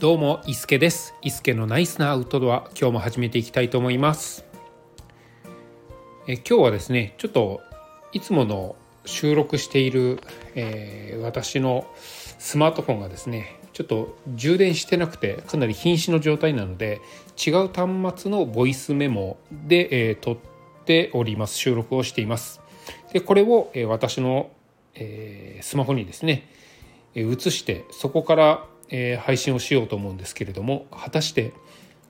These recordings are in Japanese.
どうも、伊助です。伊助のナイスなアウトドア、今日も始めていきたいと思います。え今日はですね、ちょっといつもの収録している、えー、私のスマートフォンがですね、ちょっと充電してなくてかなり瀕死の状態なので違う端末のボイスメモで、えー、撮っております収録をしていますでこれを、え、私の、えー、スマホにですね移してそこからえー、配信をしようと思うんですけれども果たして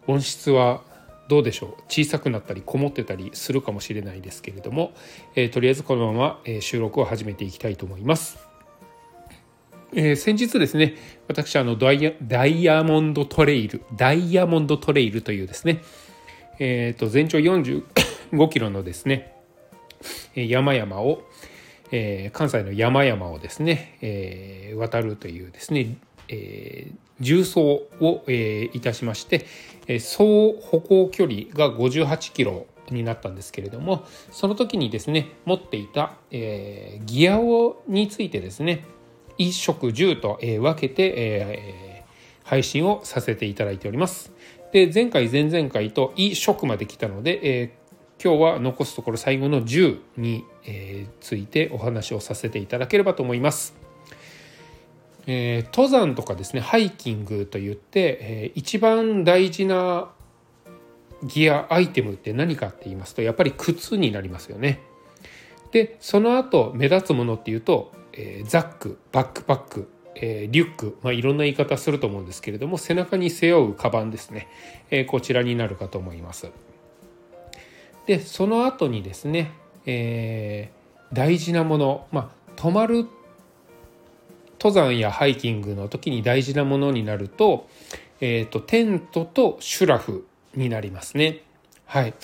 音質はどうでしょう？小さくなったりこもってたりするかもしれないですけれども、えー、とりあえずこのまま、え、収録を始めていきたいと思います。えー、先日ですね私あのダイヤダイヤモンドトレイルダイヤモンドトレイルというですね、えー、と全長45キロのですね山々を、えー、関西の山々をですね、えー、渡るというですねえー、重走を、えー、いたしまして、えー、総歩行距離が58キロになったんですけれどもその時にですね持っていた、えー、ギアをについてですね1食10と、えー、分けて、えー、配信をさせていただいております。で前回前々回と E 食まで来たので、えー、今日は残すところ最後の10に、ついてお話をさせていただければと思います。えー、登山とかですねハイキングといって、えー、一番大事なギアアイテムって何かって言いますとやっぱり靴になりますよね。でその後目立つものっていうと、えー、ザックバックパック、えー、リュック、まあ、いろんな言い方すると思うんですけれども背中に背負うカバンですね、えー、こちらになるかと思います。でその後にですね、えー、大事なもの、まあ、泊まる登山やハイキングの時に大事なものになると,、えーと、テントとシュラフになりますね。はい、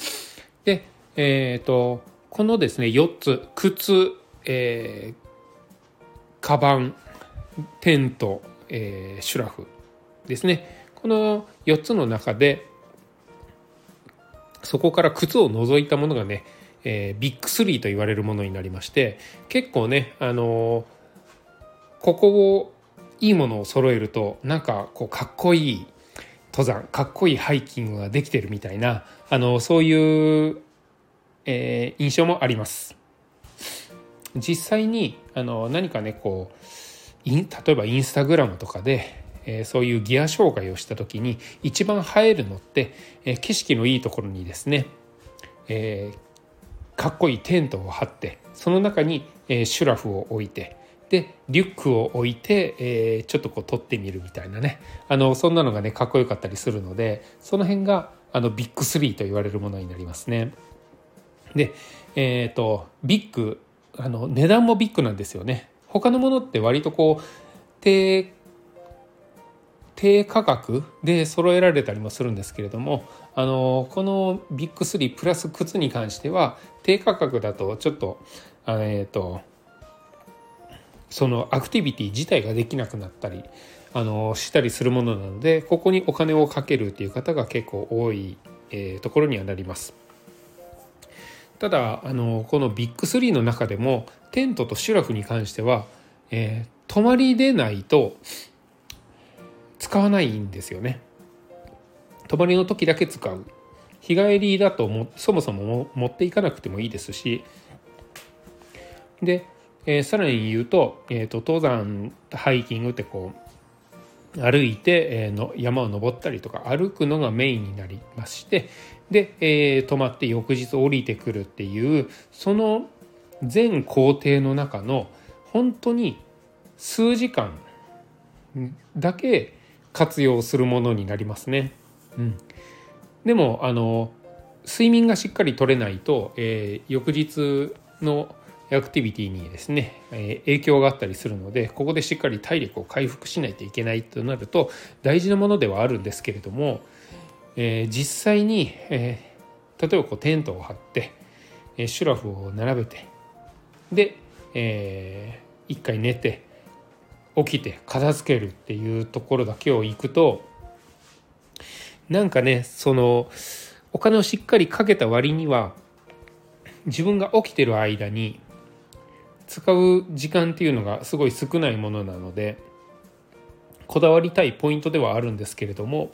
で、えーと、このですね4つ靴、えー、カバンテント、えー、シュラフですねこの4つの中でそこから靴を除いたものがね、えー、ビッグ3と言われるものになりまして結構ねあのここをいいものを揃えるとなんかこうかっこいい登山かっこいいハイキングができてるみたいなあのそういう、えー、印象もあります。実際にあの何かねこう例えばインスタグラムとかで、えー、そういうギア紹介をした時に一番映えるのって、えー、景色のいいところにですね、えー、かっこいいテントを張ってその中に、え、シュラフを置いてでリュックを置いて、えー、ちょっとこう撮ってみるみたいなねあのそんなのがねかっこよかったりするのでその辺があのビッグ3と言われるものになりますね。でえっ、ー、とビッグあの値段もビッグなんですよね。他のものって割とこう低低価格で揃えられたりもするんですけれどもあのこのビッグ3プラス靴に関しては低価格だとちょっとえっ、ー、とそのアクティビティ自体ができなくなったりあのしたりするものなのでここにお金をかけるっていう方が結構多い、えー、ところにはなります。ただあのこのビッグ3の中でもテントとシュラフに関しては、えー、泊まりでないと使わないんですよね。泊まりの時だけ使う。日帰りだともそもそも持っていかなくてもいいですしでえー、さらに言うと,、えーと、登山ハイキングってこう歩いて、えー、の山を登ったりとか歩くのがメインになりましてで、えー、泊まって翌日降りてくるっていうその全工程の中の本当に数時間だけ活用するものになりますね。うん、でもあの睡眠がしっかり取れないと、えー、翌日のアクティビティにですね、え影響があったりするのでここでしっかり体力を回復しないといけないとなると大事なものではあるんですけれども、え実際に、え例えばこうテントを張って、えシュラフを並べてで、えー、一回寝て起きて片付けるっていうところだけを行くとなんかねそのお金をしっかりかけた割には自分が起きてる間に使う時間っていうのがすごい少ないものなのでこだわりたいポイントではあるんですけれども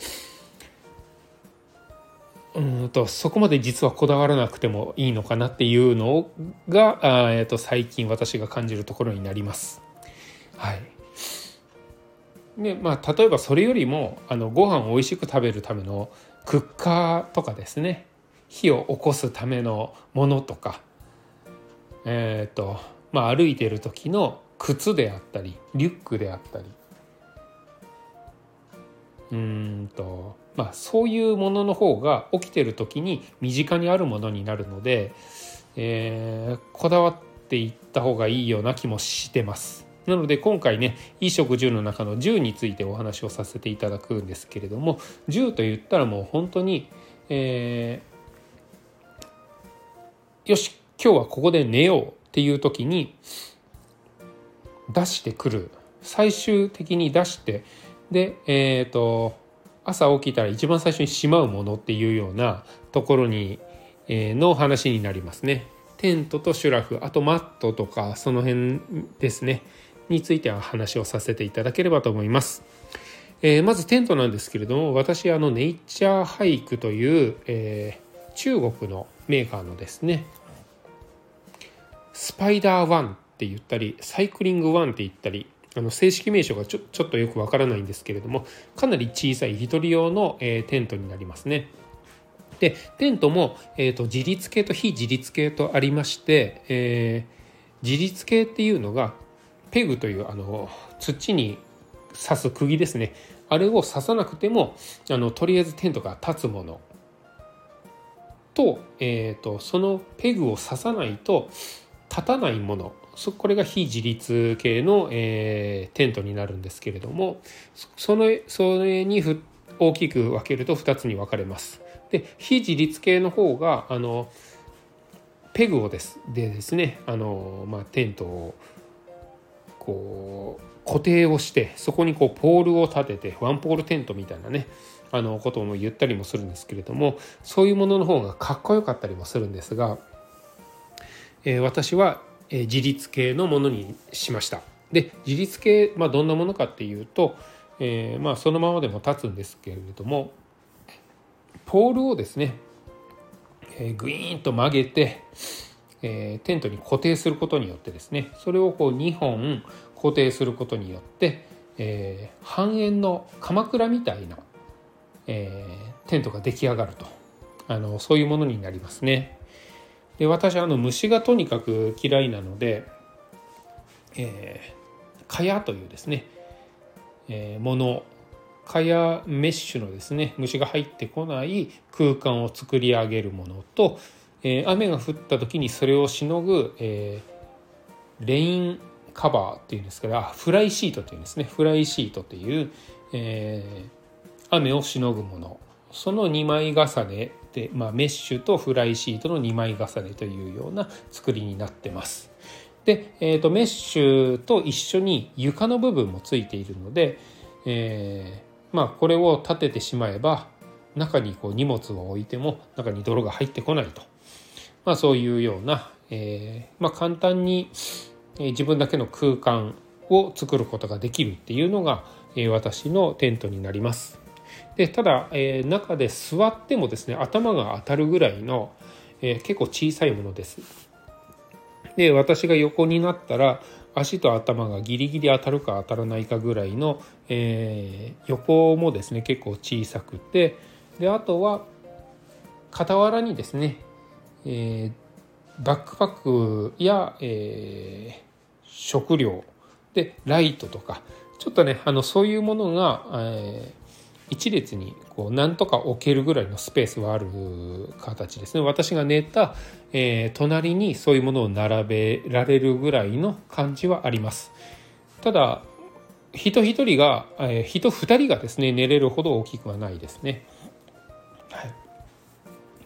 うんとそこまで実はこだわらなくてもいいのかなっていうのがあ、えー、と最近私が感じるところになります。はいでまあ、例えばそれよりもあのご飯を美味しく食べるためのクッカーとかですね火を起こすためのものとか、えーとまあ、歩いてる時の靴であったりリュックであったりうんとまあそういうものの方が起きてる時に身近にあるものになるので、えー、こだわっていった方がいいような気もしてます。なので今回ね衣食住の中の10についてお話をさせていただくんですけれども10と言ったらもう本当に、えー、よし今日はここで寝ようっていう時に出してくる最終的に出してでえっ、ー、と朝起きたら一番最初にしまうものっていうようなところに、えー、の話になりますね。テントとシュラフあとマットとかその辺ですねについては話をさせていただければと思います。えー、まずテントなんですけれども私あのネイチャーハイクという、えー、中国のメーカーのですねスパイダーワンって言ったりサイクリングワンって言ったりあの正式名称がちょちょっとよくわからないんですけれどもかなり小さい1人用の、えー、テントになりますね。でテントも、えーと、自立系と非自立系とありまして、えー、自立系っていうのがペグというあの土に刺す釘ですねあれを刺さなくてもあのとりあえずテントが立つものと,、えーと、そのペグを刺さないと立たないものこれが非自立系の、えー、テントになるんですけれどもそのそれに大きく分けると2つに分かれます。で非自立系の方があのペグをですでですねあの、まあ、テントをこう固定をしてそこにこうポールを立ててワンポールテントみたいなねあのことも言ったりもするんですけれどもそういうものの方がかっこよかったりもするんですが、えー、私は、えー、自立系のものにしました。で自立系、まあ、どんなものかっていうと、えー、まあ、そのままでも立つんですけれどもポールをですね、えグイーンと曲げてえ、テントに固定することによってですねそれをこう2本固定することによって、え、半円の鎌倉みたいな、え、テントが出来上がるとあのそういうものになりますね。で私あの虫がとにかく嫌いなので、えー、蚊帳というですね、えー、もの蚊帳メッシュのですね虫が入ってこない空間を作り上げるものとえー、雨が降った時にそれをしのぐ、えー、レインカバーっていうんですからフライシートというんですねフライシートという、えー、雨をしのぐもの。その2枚重ね、まあ、メッシュとフライシートの2枚重ねというような作りになってます。で、えーと、メッシュと一緒に床の部分もついているので、えー、まあこれを立ててしまえば中にこう荷物を置いても中に泥が入ってこないとまあ、そういうような、えー、まあ、簡単に自分だけの空間を作ることができるっていうのが、え、私のテントになります。でただ、えー、中で座ってもですね頭が当たるぐらいの、え結構小さいものです。で私が横になったら足と頭がギリギリ当たるか当たらないかぐらいの、え横もですね結構小さくてであとは傍らにですねえー、バックパックや、えー、食料でライトとかちょっとねあのそういうものが、えー、一列にこうなんとか置けるぐらいのスペースはある形ですね。私が寝た、えー、隣にそういうものを並べられるぐらいの感じはあります。ただ人一人が、えー、人二人がですね寝れるほど大きくはないですね。はい。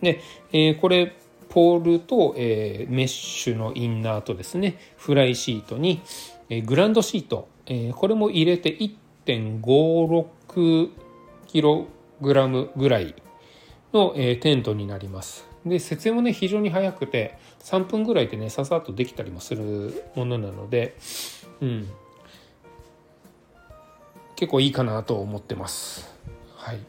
で、えー、これポールと、えー、メッシュのインナーとですねフライシートに、えー、グランドシート、えー、これも入れて1.56キログラムぐらいの、えー、テントになります。で設営もね非常に早くて3分ぐらいでねささっとできたりもするものなので、うん、結構いいかなと思ってます。はい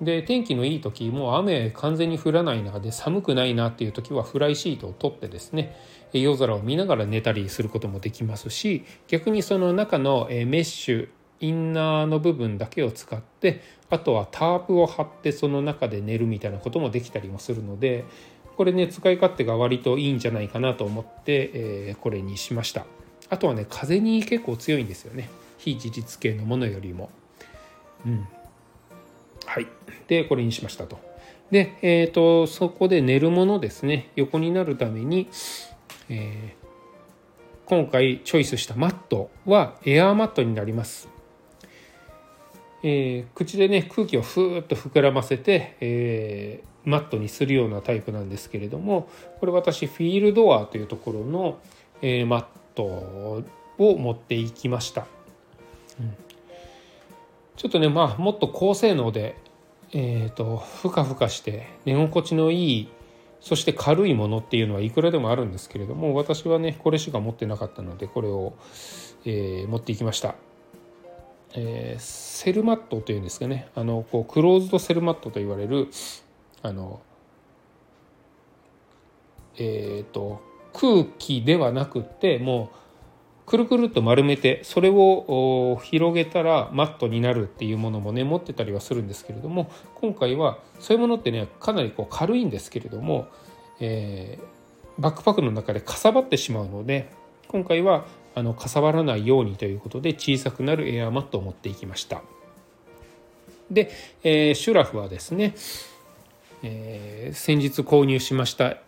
で天気のいい時もう雨完全に降らない中で寒くないなっていう時はフライシートを取ってですね夜空を見ながら寝たりすることもできますし逆にその中のメッシュインナーの部分だけを使ってあとはタープを張ってその中で寝るみたいなこともできたりもするのでこれね使い勝手が割といいんじゃないかなと思って、えこれにしました。あとはね風に結構強いんですよね。非自立系のものよりも。うん。はい。でこれにしましたと。でえっ、ー、とそこで寝るものですね。横になるために、えー、今回チョイスしたマットはエアーマットになります。えー、口でね空気をふーっと膨らませて、えー、マットにするようなタイプなんですけれどもこれ私フィールドアというところの、えー、マットを持っていきました、うん、ちょっとねまあもっと高性能でえーと、ふかふかして寝心地のいいそして軽いものっていうのはいくらでもあるんですけれども私はねこれしか持ってなかったのでこれを、えー、持っていきました。えー、セルマットというんですかね。あのこうクローズドセルマットと言われるあのえっ、ー、と空気ではなくってもうくるくるっと丸めてそれを広げたらマットになるっていうものもね持ってたりはするんですけれども今回はそういうものってねかなりこう軽いんですけれども、えー、バックパックの中でかさばってしまうので今回はあのかさばらないようにということで小さくなるエアーマットを持っていきました。で、えー、シュラフはですね、えー、先日購入しました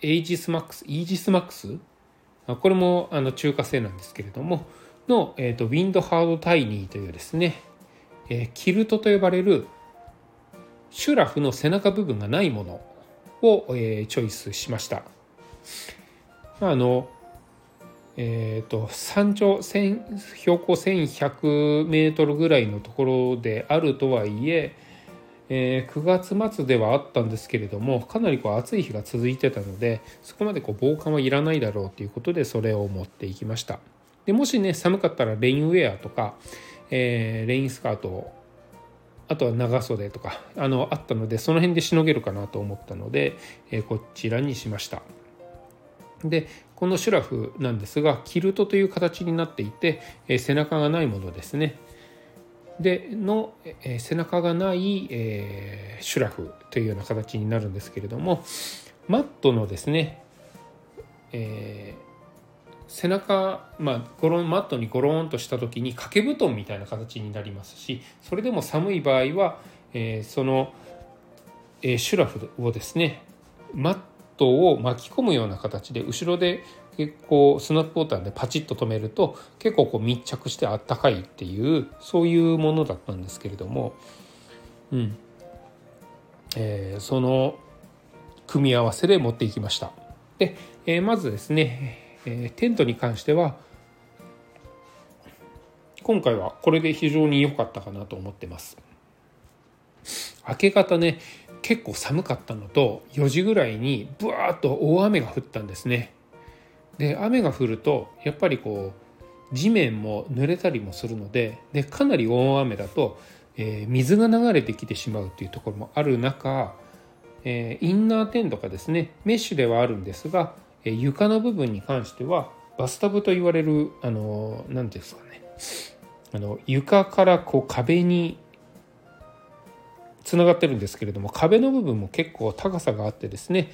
エイジスマックスイージスマックス？これもあの中華製なんですけれどもの、えーと、ウィンドハードタイニーというですね、えー、キルトと呼ばれるシュラフの背中部分がないものを、えー、チョイスしました。あのえーと、山頂標高1100メートルぐらいのところであるとはいええー、9月末ではあったんですけれどもかなりこう暑い日が続いてたのでそこまでこう防寒はいらないだろうということでそれを持っていきました。でもしね寒かったらレインウェアとか、えー、レインスカートあとは長袖とかあのあったのでその辺でしのげるかなと思ったので、えー、こちらにしました。でこのシュラフなんですがキルトという形になっていて、え背中がないものですね。での、え背中がない、えシュラフというような形になるんですけれどもマットのですね、えー、背中、まあ、ゴロンマットにゴロンとした時に掛け布団みたいな形になりますしそれでも寒い場合は、えー、その、えー、シュラフをですねマットを巻き込むような形で後ろで結構スナップボタンでパチッと止めると結構こう密着してあったかいっていうそういうものだったんですけれども、うんえー、その組み合わせで持っていきました。で、えー、まずですね、えー、テントに関しては今回はこれで非常に良かったかなと思ってます。明け方ね結構寒かったのと4時ぐらいにブワーッと大雨が降ったんですね。で雨が降るとやっぱりこう地面も濡れたりもするのででかなり大雨だと、えー、水が流れてきてしまうというところもある中、えー、インナーテントがですねメッシュではあるんですが、えー、床の部分に関してはバスタブと言われるあの何ていうんですかねあの床からこう壁につながってるんですけれども壁の部分も結構高さがあってですね、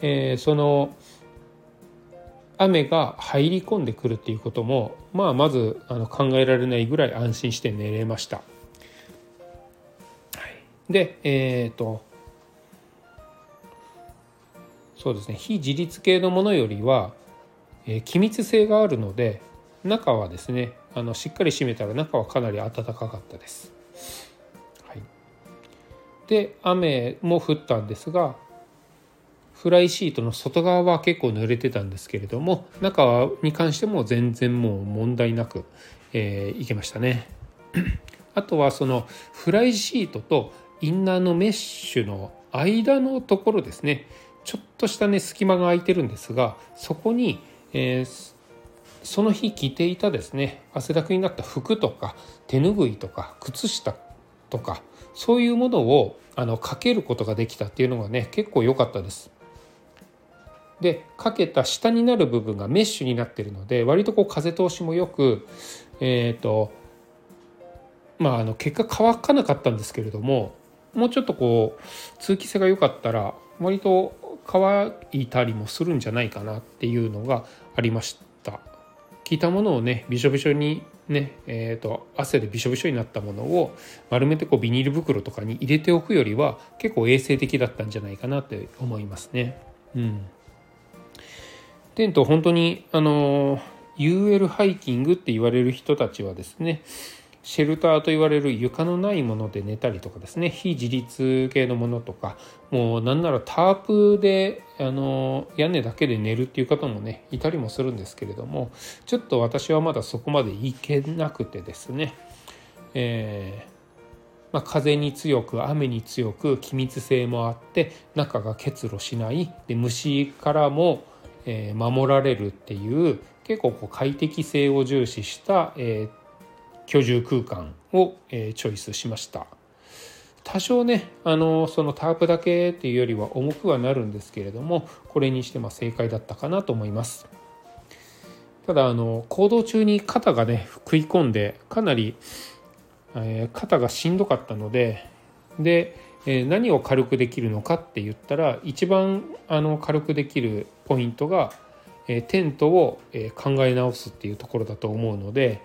えー、その雨が入り込んでくるっていうことも、まあ、まずあの考えられないぐらい安心して寝れました。でえっ、ー、とそうですね非自立系のものよりは、えー、気密性があるので中はですねあのしっかり閉めたら中はかなり暖かかったです。で雨も降ったんですがフライシートの外側は結構濡れてたんですけれども中に関しても全然もう問題なく、えー、いけましたね。あとはそのフライシートとインナーのメッシュの間のところですねちょっとしたね隙間が空いてるんですがそこに、えー、その日着ていたですね汗だくになった服とか手ぬぐいとか靴下とかそういうものをあのかけることができたっていうのがね結構良かったです。でかけた下になる部分がメッシュになってるので割とこう風通しもよくえっ、ー、とまああの結果乾かなかったんですけれどももうちょっとこう通気性が良かったら割と乾いたりもするんじゃないかなっていうのがありました。着たものをねびしょびしょにねえーと、汗でびしょびしょになったものを丸めてこうビニール袋とかに入れておくよりは結構衛生的だったんじゃないかなって思いますね。うん、テント本当にあの UL ハイキングって言われる人たちはですねシェルターと言われる床のないもので寝たりとかですね。非自立系のものとかもうなんならタープであの屋根だけで寝るっていう方もねいたりもするんですけれどもちょっと私はまだそこまでいけなくてですね、えーまあ、風に強く雨に強く気密性もあって中が結露しない。で虫からも、えー、守られるっていう結構こう快適性を重視した、えー、居住空間を、えチョイスしました。多少ねあのそのタープだけっていうよりは重くはなるんですけれどもこれにしても正解だったかなと思います。ただあの行動中に肩がね食い込んでかなり、えー、肩がしんどかったのでで、えー、何を軽くできるのかって言ったら一番あの軽くできるポイントが、えー、テントを、え考え直すっていうところだと思うので、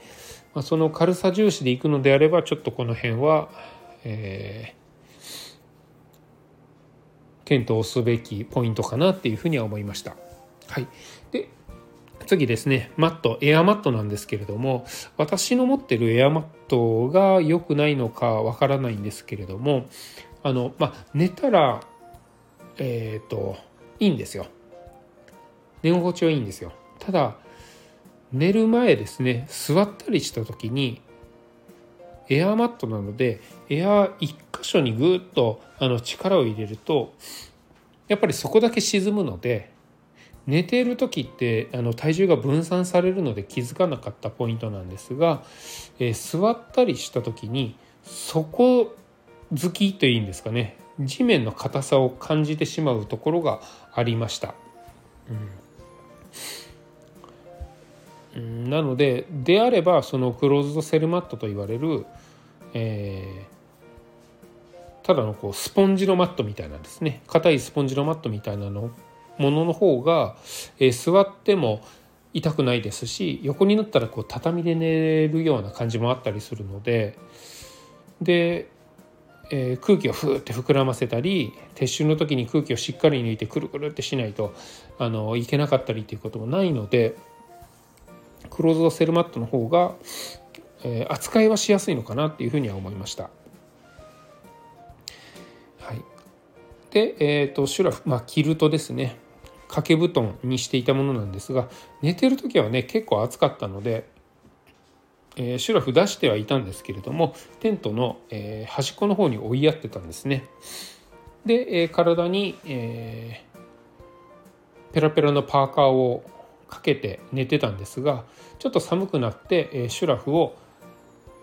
まあ、その軽さ重視でいくのであればちょっとこの辺は、えー、検討すべきポイントかなっていうふうには思いました。はい、で次ですね。マットエアマットなんですけれども私の持ってるエアマットが良くないのかわからないんですけれどもあのまあ寝たらえっ、ー、といいんですよ。寝心地はいいんですよ。ただ寝る前ですね座ったりした時にエアーマットなのでエアー1箇所にぐっとあの力を入れるとやっぱりそこだけ沈むので寝ている時ってあの体重が分散されるので気づかなかったポイントなんですが、えー、座ったりした時に底付きというんですかね地面の硬さを感じてしまうところがありました。うんなのでであればそのクローズドセルマットと言われる、えー、ただのこうスポンジのマットみたいなんですね硬いスポンジのマットみたいなのものの方が、えー、座っても痛くないですし横になったらこう畳で寝るような感じもあったりするのでで、えー、空気をふーって膨らませたり撤収の時に空気をしっかり抜いてくるくるってしないとあのいけなかったりっていうこともないので。クローズドセルマットの方が、えー、扱いはしやすいのかなっていうふうには思いました。はい、で、えーと、シュラフ、まあ、キルトですね掛け布団にしていたものなんですが寝てる時はね結構暑かったので、えー、シュラフ出してはいたんですけれどもテントの、えー、端っこの方に追いやってたんですね。で、えー、体に、えー、ペラペラのパーカーをかけて寝てたんですがちょっと寒くなって、えシュラフを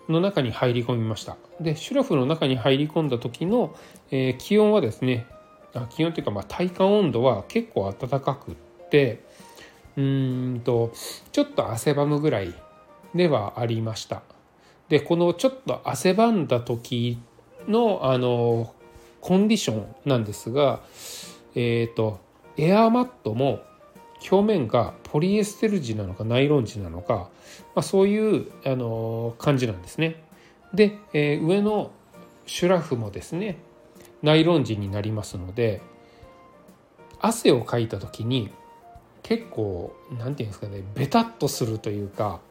の中に入り込みました。でシュラフの中に入り込んだ時の、えー、気温はですねあ気温というかまあ体感温度は結構暖かくってうんとちょっと汗ばむぐらいではありました。でこのちょっと汗ばんだ時のあのコンディションなんですがえっ、ー、とエアーマットも表面がポリエステル地なのかナイロン地なのか、まあ、そういうあの感じなんですね。で、えー、上のシュラフもですねナイロン地になりますので汗をかいた時に結構何て言うんですかねベタっとするというか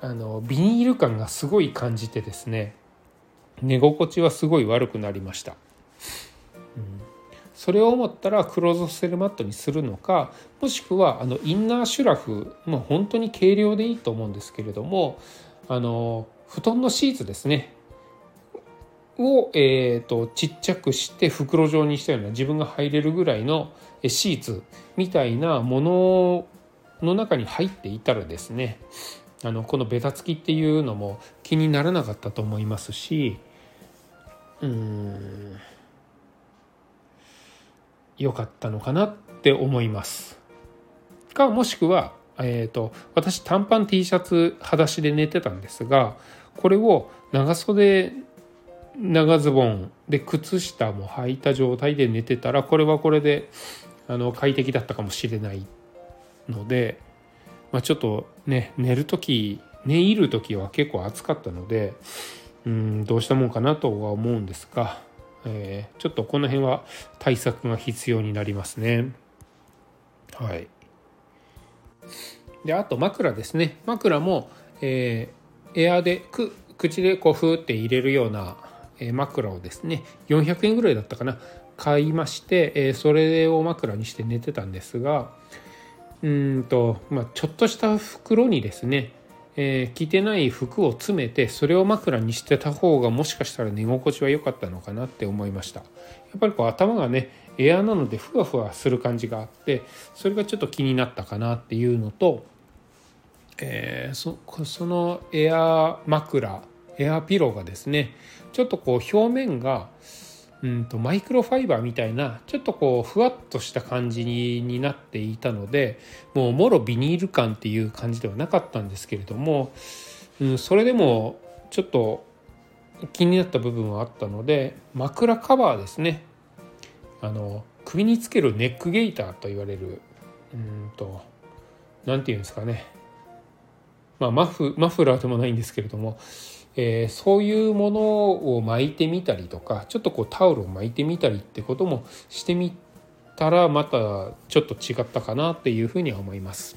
あのビニール感がすごい感じてですね寝心地はすごい悪くなりました。それを思ったらクローズセルマットにするのかもしくはあのインナーシュラフもう本当に軽量でいいと思うんですけれどもあの布団のシーツですね。を、えーと、ちっちゃくして袋状にしたような自分が入れるぐらいのシーツみたいなものの中に入っていたらですねあのこのベタつきっていうのも気にならなかったと思いますしうん。良かったのかなって思います。かもしくは、えーと、私短パン T シャツ裸足で寝てたんですがこれを長袖長ズボンで靴下も履いた状態で寝てたらこれはこれであの快適だったかもしれないので、まあ、ちょっとね寝る時寝入る時は結構暑かったのでうんどうしたもんかなとは思うんですが、えー、ちょっとこの辺は対策が必要になりますね。はい。であと枕ですね枕も、えー、エアでく口でこうふーって入れるようなえ枕をですね400円ぐらいだったかな買いまして、えー、それを枕にして寝てたんですがうんと、まあ、ちょっとした袋にですね、えー、着てない服を詰めてそれを枕にしてた方がもしかしたら寝心地は良かったのかなって思いました。やっぱりこう頭がねエアなのでふわふわする感じがあってそれがちょっと気になったかなっていうのと、えー、そそのエア枕エアピローがですねちょっとこう表面がうんとマイクロファイバーみたいなちょっとこうふわっとした感じになっていたのでもうもろビニール感っていう感じではなかったんですけれども、うん、それでもちょっと気になった部分はあったので枕カバーですね。あの首につけるネックゲーターと言われるうんと何て言うんですかね。まあマフマフラーでもないんですけれどもえー、そういうものを巻いてみたりとかちょっとこうタオルを巻いてみたりってこともしてみたらまたちょっと違ったかなっていうふうには思います。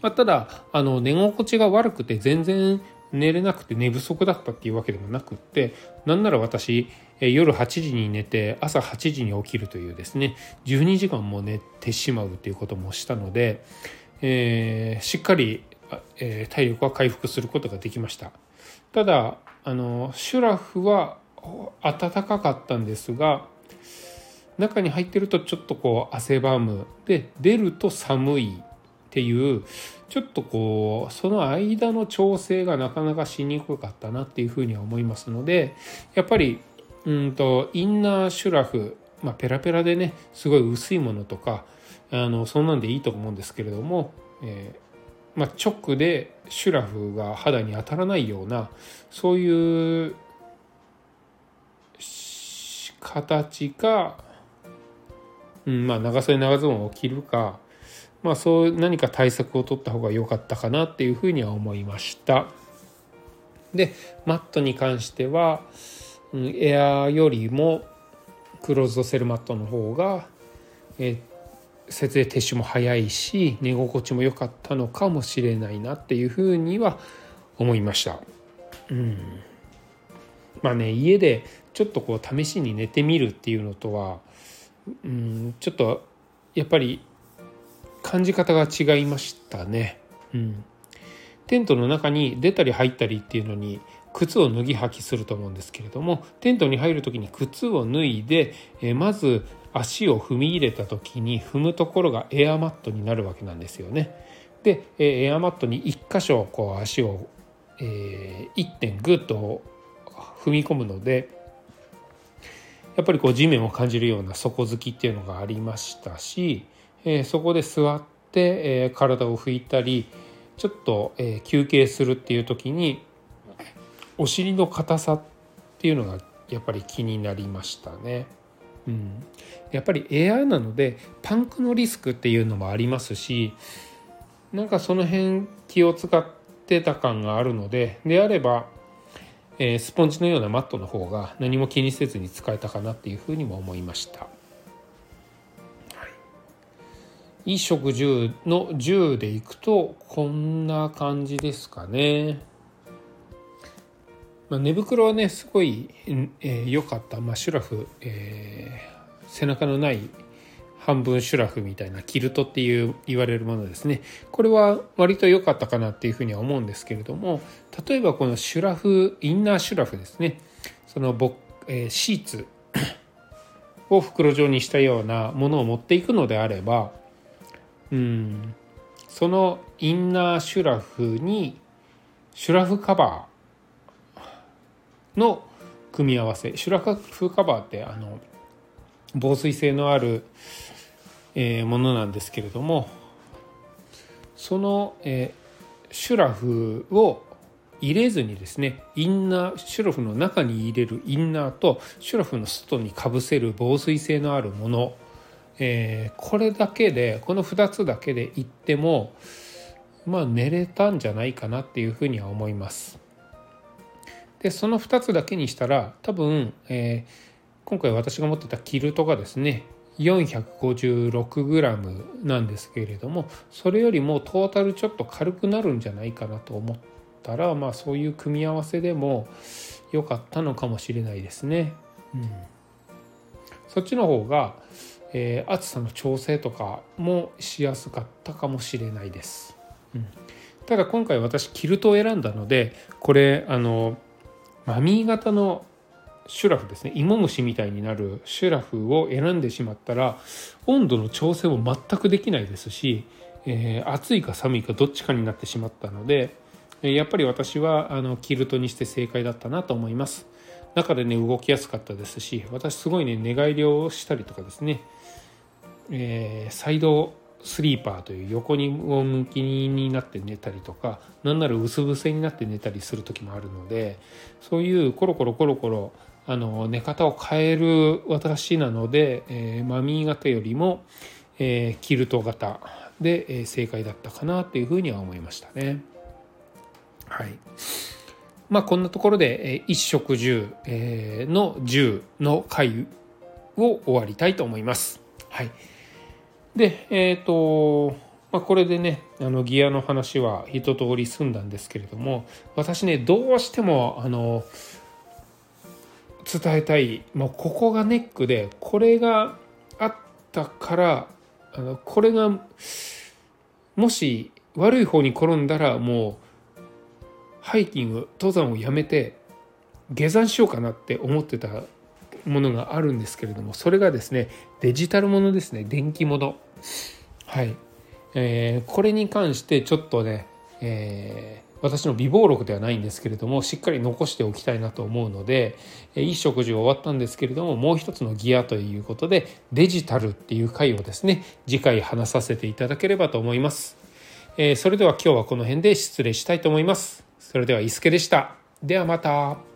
まあ、ただあの寝心地が悪くて全然寝れなくて寝不足だったっていうわけでもなくってなんなら私夜8時に寝て朝8時に起きるというですね12時間も寝てしまうということもしたので、えー、しっかりえー、体力は回復することができました。ただあのシュラフは暖かかったんですが中に入ってるとちょっとこう汗ばむ。で出ると寒いっていうちょっとこうその間の調整がなかなかしにくかったなっていうふうには思いますのでやっぱりうんとインナーシュラフ、まあ、ペラペラでねすごい薄いものとかあのそんなんでいいと思うんですけれども、えーまあ、直でシュラフが肌に当たらないようなそういう形か、うんまあ、長袖長ズボンを着るか、まあ、そう何か対策を取った方が良かったかなっていうふうには思いました。でマットに関しては、うん、エアよりもクローズドセルマットの方が、えっ設営撤収も早いし寝心地も良かったのかもしれないなっていうふうには思いました。うん、まあね家でちょっとこう試しに寝てみるっていうのとは、うん、ちょっとやっぱり感じ方が違いましたね。うん、テントの中に出たり入ったりっていうのに靴を脱ぎ履きすると思うんですけれどもテントに入る時に靴を脱いで、えまず足を踏み入れた時に踏むところがエアマットになるわけなんですよね。でエアマットに1箇所こう足を、えー、1点グッと踏み込むのでやっぱりこう地面を感じるような底付きっていうのがありましたし、えー、そこで座って、えー、体を拭いたりちょっと、えー、休憩するっていう時にお尻の硬さっていうのがやっぱり気になりましたね。うん、やっぱり AI なのでパンクのリスクっていうのもありますしなんかその辺気を使ってた感があるのでであれば、えー、スポンジのようなマットの方が何も気にせずに使えたかなっていうふうにも思いました。衣食住の10でいくとこんな感じですかね。まあ、寝袋はねすごい良、えー、かった、まあ、シュラフ、えー、背中のない半分シュラフみたいなキルトっていう言われるものですね。これは割と良かったかなっていうふうには思うんですけれども例えばこのシュラフインナーシュラフですね。そのボ、えー、シーツを袋状にしたようなものを持っていくのであればうんそのインナーシュラフにシュラフカバーの組み合わせシュラフカバーってあの防水性のある、えー、ものなんですけれどもその、えー、シュラフを入れずにですねインナーシュラフの中に入れるインナーとシュラフの外にかぶせる防水性のあるもの、えー、これだけでこの2つだけでいってもまあ寝れたんじゃないかなっていうふうには思います。でその2つだけにしたら多分、えー、今回私が持ってたキルトがですね 456g なんですけれどもそれよりもトータルちょっと軽くなるんじゃないかなと思ったらまあそういう組み合わせでも良かったのかもしれないですね。うん、そっちの方が、えー、暑さの調整とかもしやすかったかもしれないです。うん、ただ今回私キルトを選んだのでこれあのマミー型のシュラフですね。芋虫みたいになるシュラフを選んでしまったら温度の調整も全くできないですし、えー、暑いか寒いかどっちかになってしまったのでやっぱり私はあのキルトにして正解だったなと思います。中でね動きやすかったですし私すごいね寝返りをしたりとかですね、えー、サイドスリーパーという横に向きになって寝たりとかなんなら薄伏せになって寝たりする時もあるのでそういうコロコロコロコロあの寝方を変える私なので、えー、マミー型よりも、えー、キルト型で、えー、正解だったかなというふうには思いましたね。はい。まあこんなところで、えー、一食10、え、の10の回を終わりたいと思います。はい。で、えっ、ー、と、まあ、これでね、あのギアの話は一通り済んだんですけれども、私ね、どうしても、あの、伝えたい、もうここがネックで、これがあったから、あのこれが、もし悪い方に転んだら、もう、ハイキング、登山をやめて、下山しようかなって思ってたものがあるんですけれどもそれがですねデジタルものですね電気もの。はい、えー、これに関してちょっとね、えー、私の備忘録ではないんですけれどもしっかり残しておきたいなと思うのでいい食事終わったんですけれどももう一つのギアということでデジタルっていう回をですね次回話させていただければと思います、えー、それでは今日はこの辺で失礼したいと思います。それでは伊助でした。ではまた。